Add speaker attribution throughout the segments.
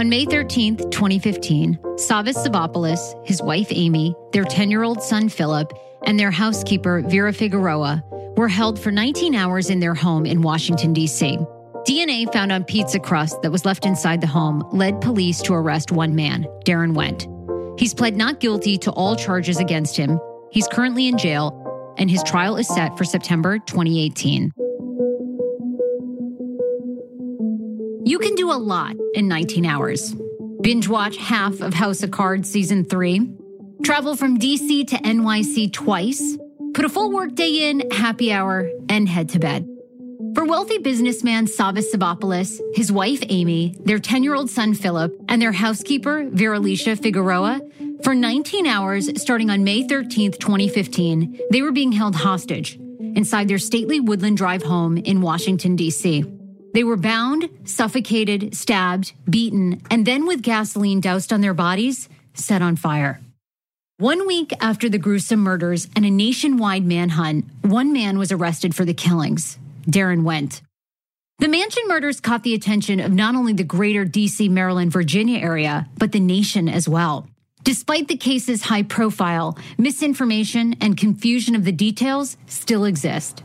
Speaker 1: On May 13th, 2015, Savvas Savopoulos, his wife Amy, their 10 year old son Philip, and their housekeeper Vera Figueroa were held for 19 hours in their home in Washington, D.C. DNA found on pizza crust that was left inside the home led police to arrest one man, Daron Wint. He's pled not guilty to all charges against him. He's currently in jail, and his trial is set for September 2018. Lot in 19 hours. Binge watch half of House of Cards season three, travel from DC to NYC twice, put a full workday in, happy hour, and head to bed. For wealthy businessman Savvas Savopoulos, his wife Amy, their 10 year old son Philip, and their housekeeper Veralicia Figueroa, for 19 hours starting on May 13th, 2015, they were being held hostage inside their stately Woodland Drive home in Washington, D.C. They were bound, suffocated, stabbed, beaten, and then with gasoline doused on their bodies, set on fire. One week after the gruesome murders and a nationwide manhunt, one man was arrested for the killings Daron Wint. The mansion murders caught the attention of not only the greater DC, Maryland, Virginia area, but the nation as well. Despite the case's high profile, misinformation and confusion of the details still exist.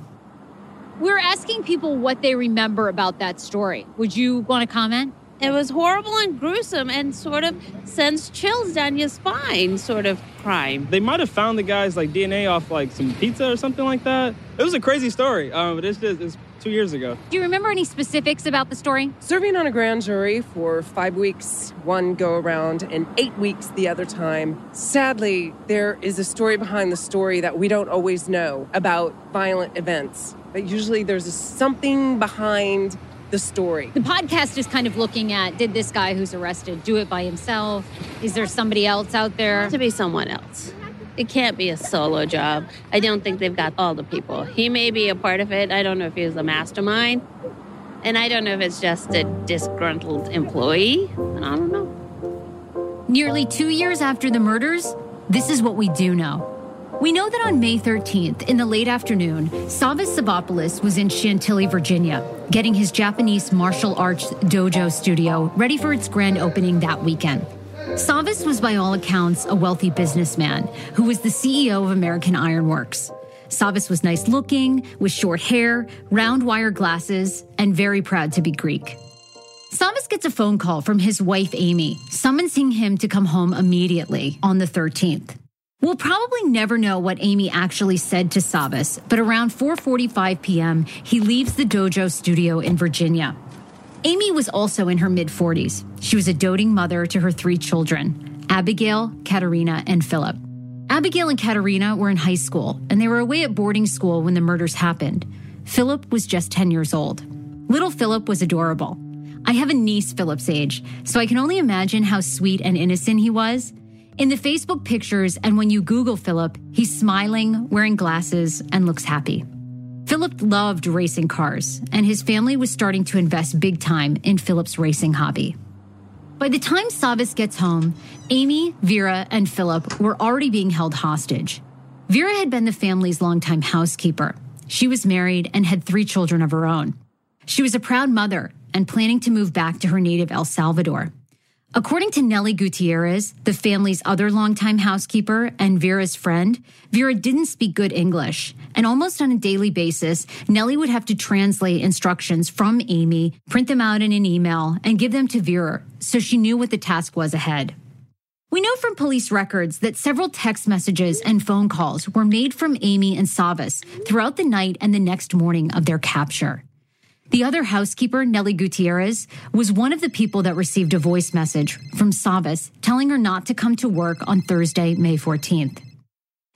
Speaker 1: We're asking people what they remember about that story. Would you want to comment?
Speaker 2: It was horrible and gruesome and sort of sends chills down your spine, sort of crime.
Speaker 3: They might have found the guy's like DNA off like some pizza or something like that. It was a crazy story, um, but it's just it's two years ago.
Speaker 1: Do you remember any specifics about the story?
Speaker 4: Serving on a grand jury for five weeks, one go around, and eight weeks the other time. Sadly, there is a story behind the story that we don't always know about violent events. But usually there's something behind the story.
Speaker 1: The podcast is kind of looking at did this guy who's arrested do it by himself? Is there somebody else out there?
Speaker 2: To be someone else. It can't be a solo job. I don't think they've got all the people. He may be a part of it. I don't know if he's a mastermind. And I don't know if it's just a disgruntled employee. I don't know.
Speaker 1: Nearly two years after the murders, this is what we do know. We know that on May 13th, in the late afternoon, Savvas Savopoulos was in Chantilly, Virginia, getting his Japanese martial arts dojo studio ready for its grand opening that weekend. Savvas was, by all accounts, a wealthy businessman who was the CEO of American Ironworks. Savvas was nice looking, with short hair, round wire glasses, and very proud to be Greek. Savas gets a phone call from his wife, Amy, summoning him to come home immediately on the 13th. We'll probably never know what Amy actually said to Savvas, but around 4:45 p.m., he leaves the dojo studio in Virginia. Amy was also in her mid-40s. She was a doting mother to her three children, Abigail, Katerina, and Philip. Abigail and Katerina were in high school, and they were away at boarding school when the murders happened. Philip was just 10 years old. Little Philip was adorable. I have a niece Philip's age, so I can only imagine how sweet and innocent he was. In the Facebook pictures and when you Google Philip, he's smiling, wearing glasses, and looks happy. Philip loved racing cars, and his family was starting to invest big time in Philip's racing hobby. By the time Savvas gets home, Amy, Vera, and Philip were already being held hostage. Vera had been the family's longtime housekeeper. She was married and had three children of her own. She was a proud mother and planning to move back to her native El Salvador. According to Nellie Gutierrez, the family's other longtime housekeeper and Vera's friend, Vera didn't speak good English. And almost on a daily basis, Nellie would have to translate instructions from Amy, print them out in an email, and give them to Vera so she knew what the task was ahead. We know from police records that several text messages and phone calls were made from Amy and Savvas throughout the night and the next morning of their capture. The other housekeeper, Nellie Gutierrez, was one of the people that received a voice message from Savvas telling her not to come to work on Thursday, May 14th.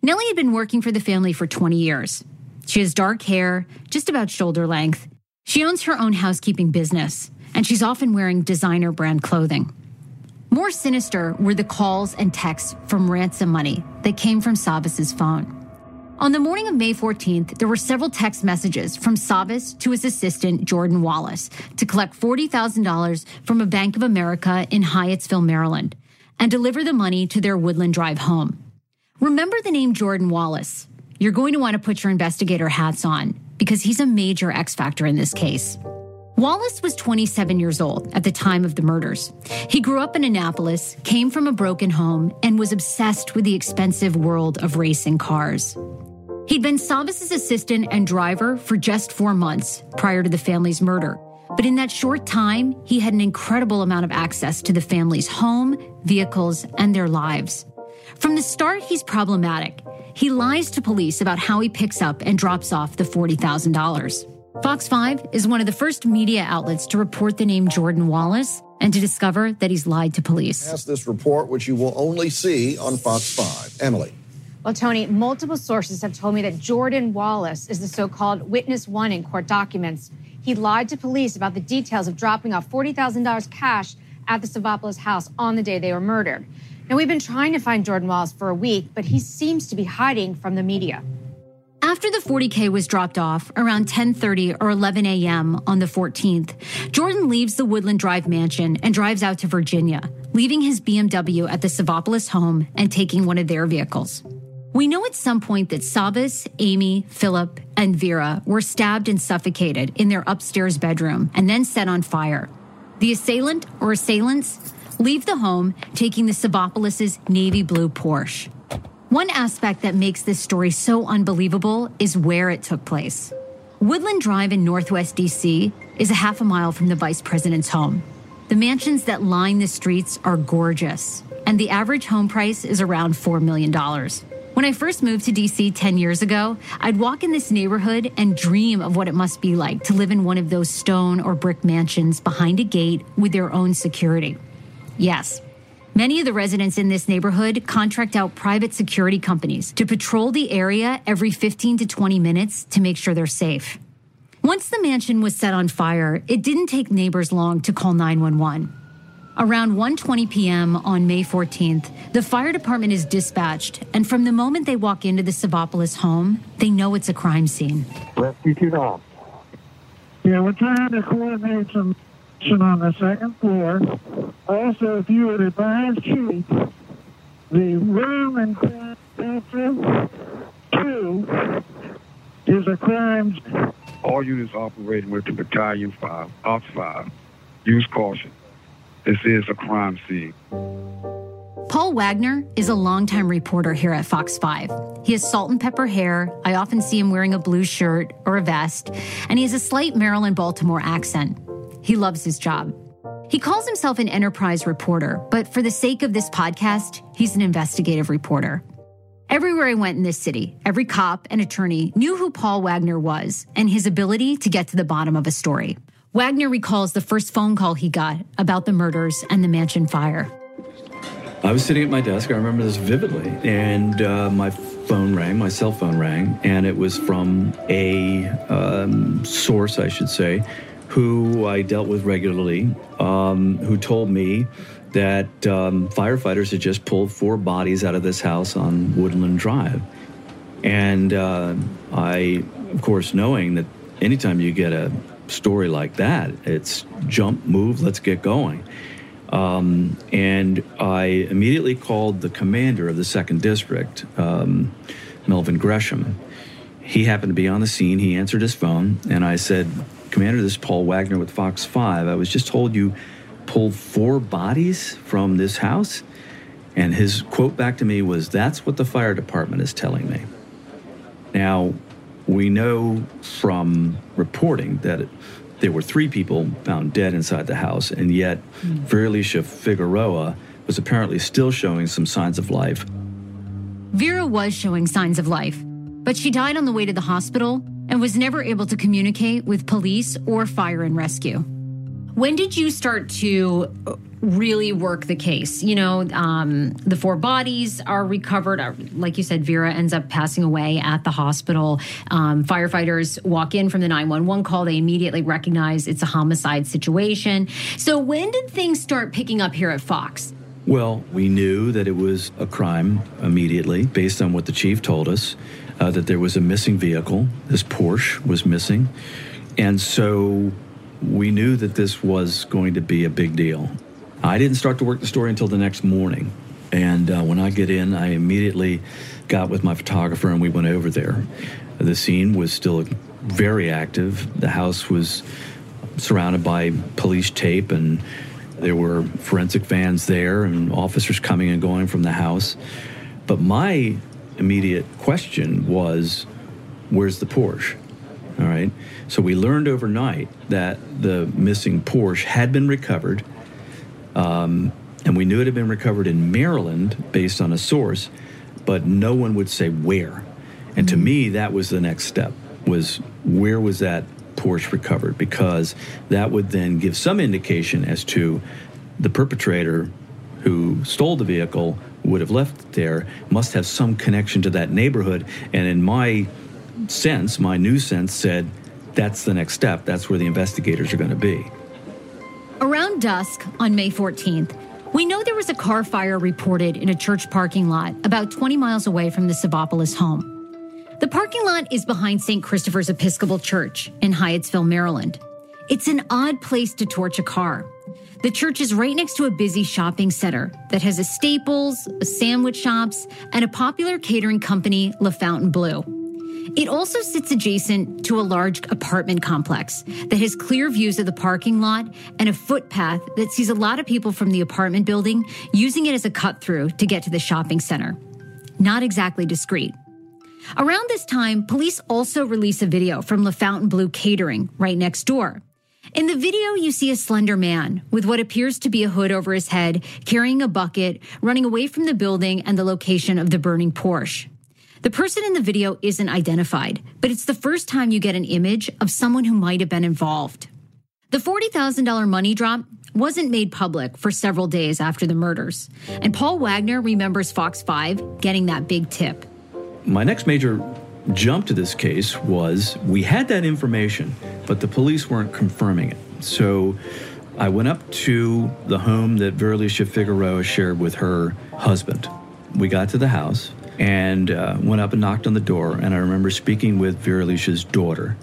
Speaker 1: Nellie had been working for the family for 20 years. She has dark hair, just about shoulder length. She owns her own housekeeping business, and she's often wearing designer brand clothing. More sinister were the calls and texts from ransom money that came from Savvas's phone. On the morning of May 14th, there were several text messages from Savvas to his assistant, Jordan Wallace, to collect $40,000 from a Bank of America in Hyattsville, Maryland, and deliver the money to their Woodland Drive home. Remember the name Jordan Wallace. You're going to want to put your investigator hats on because he's a major X factor in this case. Wallace was 27 years old at the time of the murders. He grew up in Annapolis, came from a broken home, and was obsessed with the expensive world of racing cars. He'd been Savvas's assistant and driver for just four months prior to the family's murder. But in that short time, he had an incredible amount of access to the family's home, vehicles, and their lives. From the start, he's problematic. He lies to police about how he picks up and drops off the $40,000. Fox 5 is one of the first media outlets to report the name Jordan Wallace and to discover that he's lied to police.
Speaker 5: That's this report, which you will only see on Fox 5. Emily.
Speaker 6: Well, Tony, multiple sources have told me that Jordan Wallace is the so called witness one in court documents. He lied to police about the details of dropping off $40,000 cash at the Savopoulos house on the day they were murdered. Now, we've been trying to find Jordan Wallace for a week, but he seems to be hiding from the media.
Speaker 1: After the 40K was dropped off around 10:30 or 11 a.m. on the 14th, Jordan leaves the Woodland Drive mansion and drives out to Virginia, leaving his BMW at the Savopoulos home and taking one of their vehicles. We know at some point that Savvas, Amy, Philip, and Vera were stabbed and suffocated in their upstairs bedroom and then set on fire. The assailant or assailants leave the home taking the Savopoulos' navy blue Porsche. One aspect that makes this story so unbelievable is where it took place. Woodland Drive in Northwest DC is a half a mile from the vice president's home. The mansions that line the streets are gorgeous, and the average home price is around $4 million. When I first moved to DC 10 years ago, I'd walk in this neighborhood and dream of what it must be like to live in one of those stone or brick mansions behind a gate with their own security. Yes, Many of the residents in this neighborhood contract out private security companies to patrol the area every 15 to 20 minutes to make sure they're safe. Once the mansion was set on fire, it didn't take neighbors long to call 911. Around 1:20 p.m. on May 14th, the fire department is dispatched, and from the moment they walk into the Savopoulos home, they know it's a crime scene.
Speaker 7: Rescue 2 now.
Speaker 8: Yeah, we're trying to coordinate some on the second floor. Also, if you would advise Chief, the room in bathroom two is a crime.
Speaker 7: All units operating with the battalion five, ops five, use caution. This is a crime scene.
Speaker 1: Paul Wagner is a longtime reporter here at Fox 5. He has salt and pepper hair. I often see him wearing a blue shirt or a vest, and he has a slight Maryland Baltimore accent. He loves his job. He calls himself an enterprise reporter, but for the sake of this podcast, he's an investigative reporter. Everywhere I went in this city, every cop and attorney knew who Paul Wagner was and his ability to get to the bottom of a story. Wagner recalls the first phone call he got about the murders and the mansion fire.
Speaker 9: I was sitting at my desk, I remember this vividly, and uh, my phone rang, my cell phone rang, and it was from a um, source, I should say, who I dealt with regularly, um, who told me that um, firefighters had just pulled four bodies out of this house on Woodland Drive. And uh, I, of course, knowing that anytime you get a story like that, it's jump, move, let's get going. Um, and I immediately called the commander of the second district, um, Melvin Gresham. He happened to be on the scene. He answered his phone, and I said, Commander, this is Paul Wagner with Fox 5. I was just told you pulled four bodies from this house. And his quote back to me was, That's what the fire department is telling me. Now, we know from reporting that it, there were three people found dead inside the house, and yet mm. Veralicia Figueroa was apparently still showing some signs of life.
Speaker 1: Vera was showing signs of life, but she died on the way to the hospital and was never able to communicate with police or fire and rescue. When did you start to really work the case? You know, um, the four bodies are recovered. Uh, like you said, Vera ends up passing away at the hospital. Um, firefighters walk in from the 911 call. They immediately recognize it's a homicide situation. So, when did things start picking up here at Fox?
Speaker 9: Well, we knew that it was a crime immediately based on what the chief told us uh, that there was a missing vehicle. This Porsche was missing. And so we knew that this was going to be a big deal. I didn't start to work the story until the next morning. And uh, when I get in, I immediately got with my photographer and we went over there. The scene was still very active. The house was surrounded by police tape, and there were forensic vans there and officers coming and going from the house. But my immediate question was, where's the Porsche? All right. So we learned overnight that the missing Porsche had been recovered. Um, and we knew it had been recovered in Maryland based on a source, but no one would say where. And to me, that was the next step was where was that Porsche recovered? Because that would then give some indication as to the perpetrator who stole the vehicle would have left there must have some connection to that neighborhood. And in my sense, my new sense said that's the next step. That's where the investigators are going to be.
Speaker 1: Around dusk on May 14th, we know there was a car fire reported in a church parking lot about 20 miles away from the Savopoulos home. The parking lot is behind St. Christopher's Episcopal Church in Hyattsville, Maryland. It's an odd place to torch a car. The church is right next to a busy shopping center that has a Staples, a sandwich shops, and a popular catering company, La Fontainebleau. It also sits adjacent to a large apartment complex that has clear views of the parking lot and a footpath that sees a lot of people from the apartment building using it as a cut through to get to the shopping center. Not exactly discreet. Around this time, police also release a video from La Fontainebleau Catering right next door. In the video, you see a slender man with what appears to be a hood over his head, carrying a bucket, running away from the building and the location of the burning Porsche. The person in the video isn't identified, but it's the first time you get an image of someone who might have been involved. The $40,000 money drop wasn't made public for several days after the murders, and Paul Wagner remembers Fox 5 getting that big tip.
Speaker 9: My next major jump to this case was we had that information, but the police weren't confirming it. So I went up to the home that Veralicia Figueroa shared with her husband. We got to the house and uh, went up and knocked on the door. And I remember speaking with Veralicia's daughter,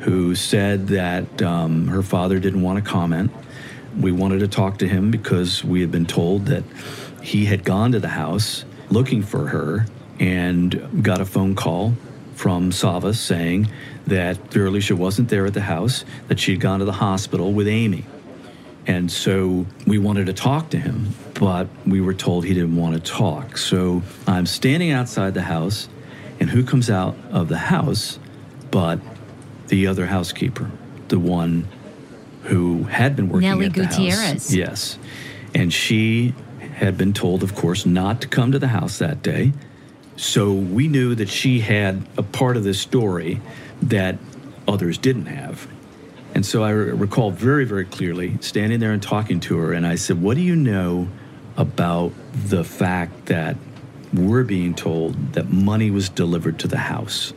Speaker 9: who said that um, her father didn't want to comment. We wanted to talk to him because we had been told that he had gone to the house looking for her and got a phone call from Savvas saying that Veralicia wasn't there at the house, that she'd gone to the hospital with Amy. And so we wanted to talk to him, but we were told he didn't want to talk. So I'm standing outside the house, and who comes out of the house but the other housekeeper, the one who had been working
Speaker 1: Nellie
Speaker 9: at the
Speaker 1: Gutierrez.
Speaker 9: house. Yes. And she had been told, of course, not to come to the house that day. So we knew that she had a part of this story that others didn't have. And so I re- recall very, very clearly standing there and talking to her. And I said, What do you know about the fact that we're being told that money was delivered to the house?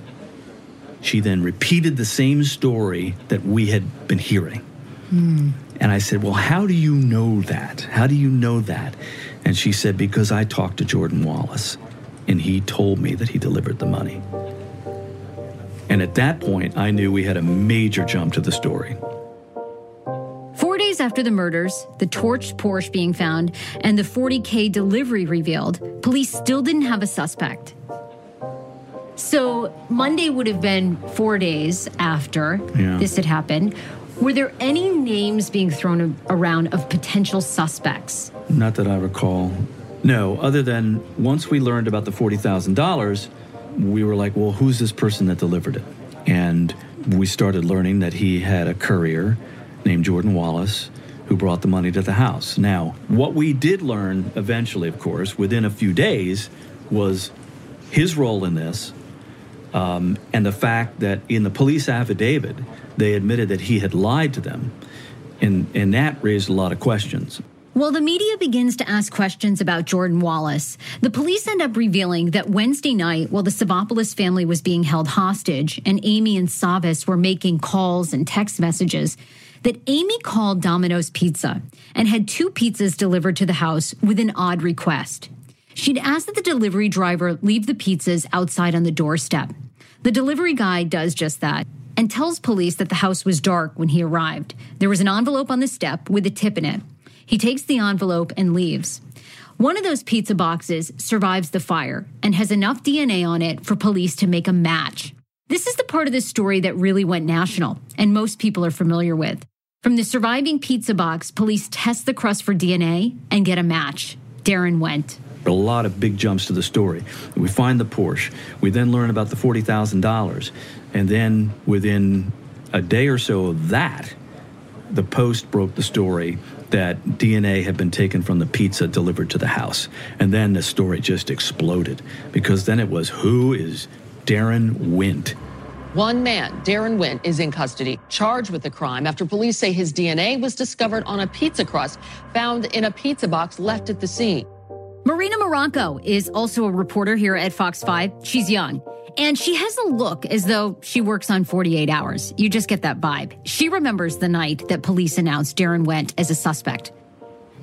Speaker 9: She then repeated the same story that we had been hearing. Hmm. And I said, Well, how do you know that? How do you know that? And she said, Because I talked to Jordan Wallace and he told me that he delivered the money. And at that point, I knew we had a major jump to the story.
Speaker 1: Four days after the murders, the torched Porsche being found, and the 40K delivery revealed, police still didn't have a suspect. So Monday would have been four days after
Speaker 9: Yeah.
Speaker 1: this had happened. Were there any names being thrown around of potential suspects?
Speaker 9: Not that I recall. No, other than once we learned about the $40,000, we were like, well, who's this person that delivered it? And we started learning that he had a courier named Jordan Wallace who brought the money to the house. Now, what we did learn eventually, of course, within a few days, was his role in this um, and the fact that in the police affidavit, they admitted that he had lied to them. And, and that raised a lot of questions.
Speaker 1: While the media begins to ask questions about Jordan Wallace, the police end up revealing that Wednesday night, while the Savopoulos family was being held hostage and Amy and Savvas were making calls and text messages, that Amy called Domino's Pizza and had two pizzas delivered to the house with an odd request. She'd asked that the delivery driver leave the pizzas outside on the doorstep. The delivery guy does just that and tells police that the house was dark when he arrived. There was an envelope on the step with a tip in it. He takes the envelope and leaves. One of those pizza boxes survives the fire and has enough DNA on it for police to make a match. This is the part of the story that really went national and most people are familiar with. From the surviving pizza box, police test the crust for DNA and get a match. Daron Wint.
Speaker 9: A lot of big jumps to the story. We find the Porsche. We then learn about the $40,000. And then within a day or so of that, the Post broke the story that DNA had been taken from the pizza delivered to the house. And then the story just exploded because then it was who is Daron Wint?
Speaker 10: One man, Daron Wint, is in custody, charged with the crime after police say his DNA was discovered on a pizza crust found in a pizza box left at the scene.
Speaker 1: Marina Marraco is also a reporter here at Fox 5. She's young. And she has a look as though she works on 48 hours. You just get that vibe. She remembers the night that police announced Daron Wint as a suspect.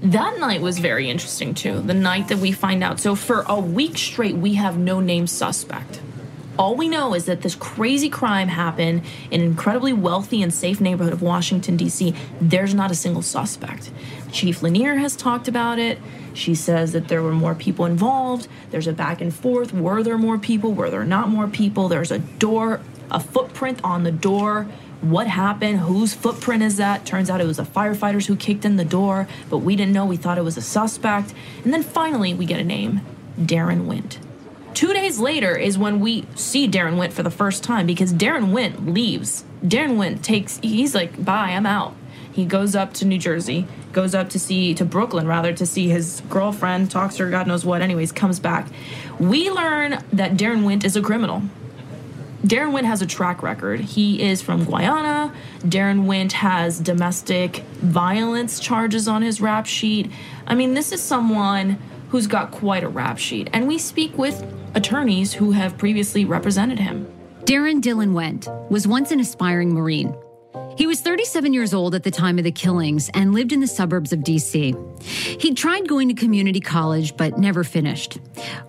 Speaker 11: That night was very interesting too. The night that we find out. So for a week straight, we have no named suspect. All we know is that this crazy crime happened in an incredibly wealthy and safe neighborhood of Washington, D.C. There's not a single suspect. Chief Lanier has talked about it. She says that there were more people involved. There's a back and forth. Were there more people? Were there not more people? There's a door, a footprint on the door. What happened? Whose footprint is that? Turns out it was the firefighters who kicked in the door, but we didn't know. We thought it was a suspect. And then finally, we get a name Daron Wint. Two days later is when we see Daron Wint for the first time because Daron Wint leaves. Daron Wint takes, he's like, bye, I'm out. He goes up to New Jersey, goes up to see, to Brooklyn rather, to see his girlfriend, talks to her, God knows what, anyways, comes back. We learn that Daron Wint is a criminal. Daron Wint has a track record. He is from Guyana. Daron Wint has domestic violence charges on his rap sheet. I mean, this is someone who's got quite a rap sheet. And we speak with attorneys who have previously represented him.
Speaker 1: Daron Dylan Wint was once an aspiring Marine. He was 37 years old at the time of the killings and lived in the suburbs of DC. He'd tried going to community college but never finished.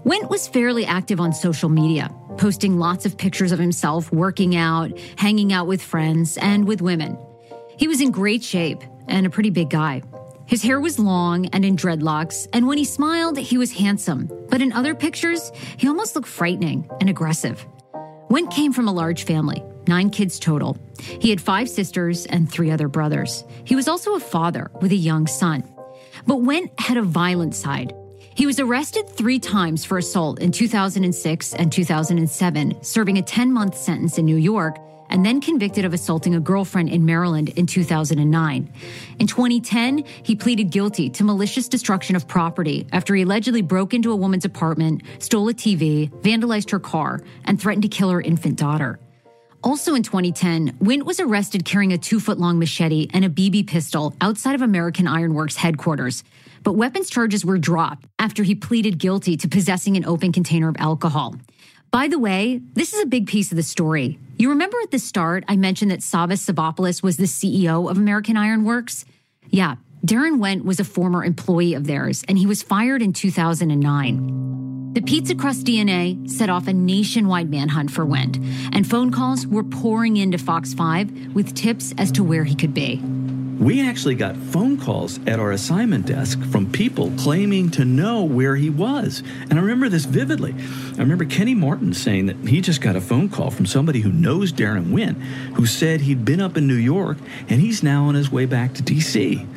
Speaker 1: Wint was fairly active on social media, posting lots of pictures of himself working out, hanging out with friends, and with women. He was in great shape and a pretty big guy. His hair was long and in dreadlocks, and when he smiled, he was handsome. But in other pictures, he almost looked frightening and aggressive. Wint came from a large family, nine kids total. He had five sisters and three other brothers. He was also a father with a young son. But Wint had a violent side. He was arrested three times for assault in 2006 and 2007, serving a 10 month sentence in New York and then convicted of assaulting a girlfriend in Maryland in 2009. In 2010, he pleaded guilty to malicious destruction of property after he allegedly broke into a woman's apartment, stole a TV, vandalized her car, and threatened to kill her infant daughter. Also in 2010, Wint was arrested carrying a two foot long machete and a BB pistol outside of American Ironworks headquarters. But weapons charges were dropped after he pleaded guilty to possessing an open container of alcohol. By the way, this is a big piece of the story. You remember at the start, I mentioned that Savvas Savopoulos was the CEO of American Ironworks? Yeah, Daron Wint was a former employee of theirs, and he was fired in 2009. The pizza crust DNA set off a nationwide manhunt for Wint, and phone calls were pouring into Fox 5 with tips as to where he could be.
Speaker 9: We actually got phone calls at our assignment desk from people claiming to know where he was. And I remember this vividly. I remember Kenny Martin saying that he just got a phone call from somebody who knows Daron Wint, who said he'd been up in New York and he's now on his way back to D.C.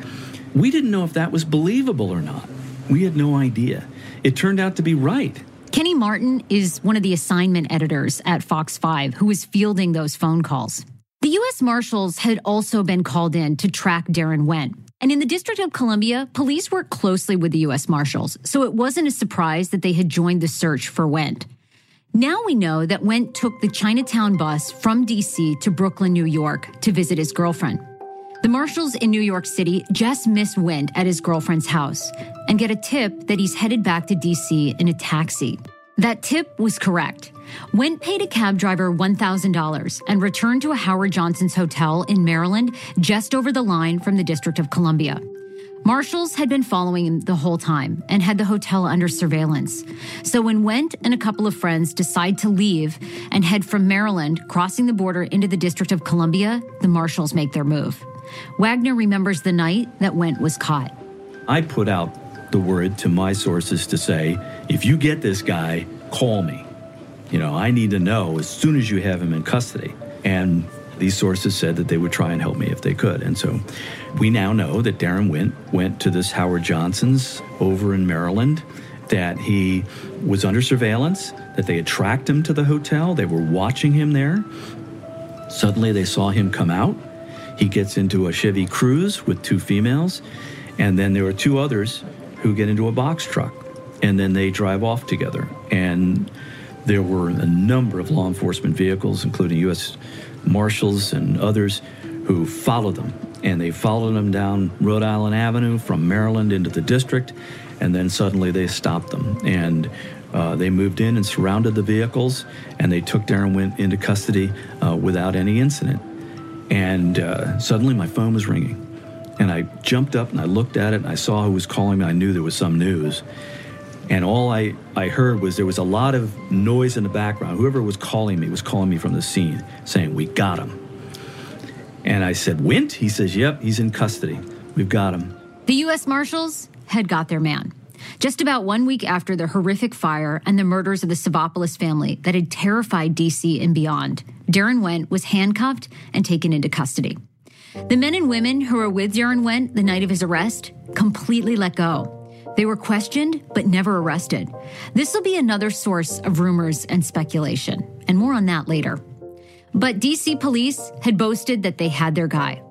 Speaker 9: We didn't know if that was believable or not. We had no idea. It turned out to be right.
Speaker 1: Kenny Martin is one of the assignment editors at Fox 5 who was fielding those phone calls. The U.S. Marshals had also been called in to track Daron Wint. And in the District of Columbia, police worked closely with the U.S. Marshals, so it wasn't a surprise that they had joined the search for Wint. Now we know that Wint took the Chinatown bus from D.C. to Brooklyn, New York to visit his girlfriend. The marshals in New York City just miss Wint at his girlfriend's house and get a tip that he's headed back to D.C. in a taxi. That tip was correct. Wint paid a cab driver $1,000 and returned to a Howard Johnson's hotel in Maryland, just over the line from the District of Columbia. Marshals had been following him the whole time and had the hotel under surveillance. So when Wint and a couple of friends decide to leave and head from Maryland, crossing the border into the District of Columbia, the marshals make their move. Wagner remembers the night that Wint was caught.
Speaker 9: I put out the word to my sources to say, if you get this guy, call me. You know, I need to know as soon as you have him in custody. And these sources said that they would try and help me if they could. And so we now know that Daron Wint went to this Howard Johnson's over in Maryland, that he was under surveillance, that they had tracked him to the hotel, they were watching him there. Suddenly they saw him come out. He gets into a Chevy Cruze with two females, and then there are two others who get into a box truck, and then they drive off together. And there were a number of law enforcement vehicles, including U.S. Marshals and others, who followed them. And they followed them down Rhode Island Avenue from Maryland into the district, and then suddenly they stopped them. And uh, they moved in and surrounded the vehicles, and they took Daron Wint into custody uh, without any incident. And uh, suddenly my phone was ringing. And I jumped up and I looked at it and I saw who was calling me. I knew there was some news. And all I, I heard was there was a lot of noise in the background. Whoever was calling me was calling me from the scene saying, We got him. And I said, Wint? He says, Yep, he's in custody. We've got him.
Speaker 1: The U.S. Marshals had got their man. Just about one week after the horrific fire and the murders of the Savopoulos family that had terrified DC and beyond, Daron Wint was handcuffed and taken into custody. The men and women who were with Daron Wint the night of his arrest completely let go. They were questioned but never arrested. This will be another source of rumors and speculation, and more on that later. But DC police had boasted that they had their guy.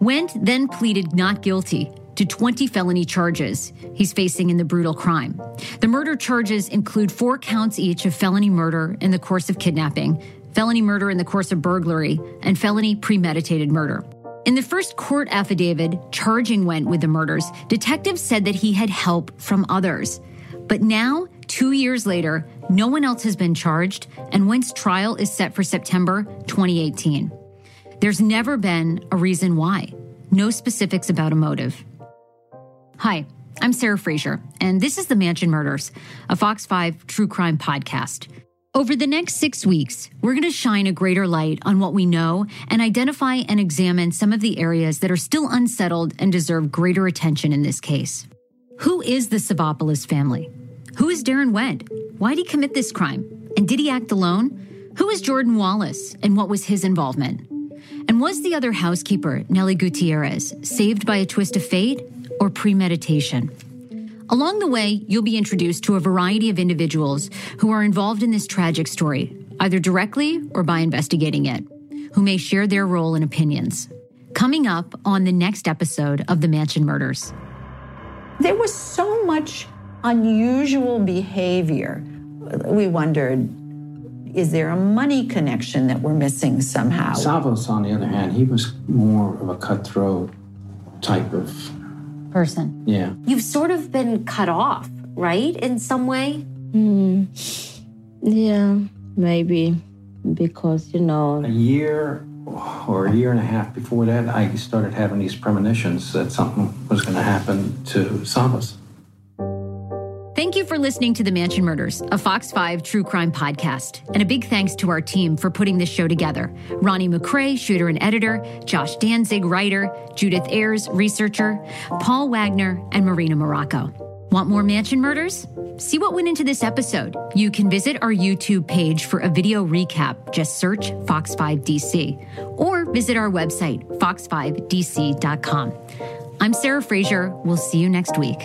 Speaker 1: Wint then pleaded not guilty to 20 felony charges he's facing in the brutal crime. The murder charges include four counts each of felony murder in the course of kidnapping, felony murder in the course of burglary, and felony premeditated murder. In the first court affidavit charging Wint with the murders, detectives said that he had help from others. But now, two years later, no one else has been charged, and Wint's trial is set for September 2018. There's never been a reason why, no specifics about a motive. Hi, I'm Sarah Fraser, and this is The Mansion Murders, a Fox 5 true crime podcast. Over the next six weeks, we're going to shine a greater light on what we know and identify and examine some of the areas that are still unsettled and deserve greater attention in this case. Who is the Savopoulos family? Who is Daron Wint? Why did he commit this crime? And did he act alone? Who is Jordan Wallace and what was his involvement? And was the other housekeeper, Nellie Gutierrez, saved by a twist of fate or premeditation? Along the way, you'll be introduced to a variety of individuals who are involved in this tragic story, either directly or by investigating it, who may share their role and opinions. Coming up on the next episode of The Mansion Murders.
Speaker 12: There was so much unusual behavior. We wondered is there a money connection that we're missing somehow?
Speaker 13: Savos, on the other hand, he was more of a cutthroat type of
Speaker 1: person.
Speaker 13: Yeah.
Speaker 14: You've sort of been cut off, right? In some way?
Speaker 2: Mm. Yeah, maybe. Because, you know.
Speaker 13: A year or a year and a half before that, I started having these premonitions that something was going to happen to Savos.
Speaker 1: Thank you for listening to The Mansion Murders, a Fox 5 true crime podcast. And a big thanks to our team for putting this show together Ronnie McCrae, shooter and editor, Josh Danzig, writer, Judith Ayers, researcher, Paul Wagner, and Marina Marraco. Want more Mansion Murders? See what went into this episode. You can visit our YouTube page for a video recap. Just search Fox 5 DC or visit our website, fox5dc.com. I'm Sarah Fraser. We'll see you next week.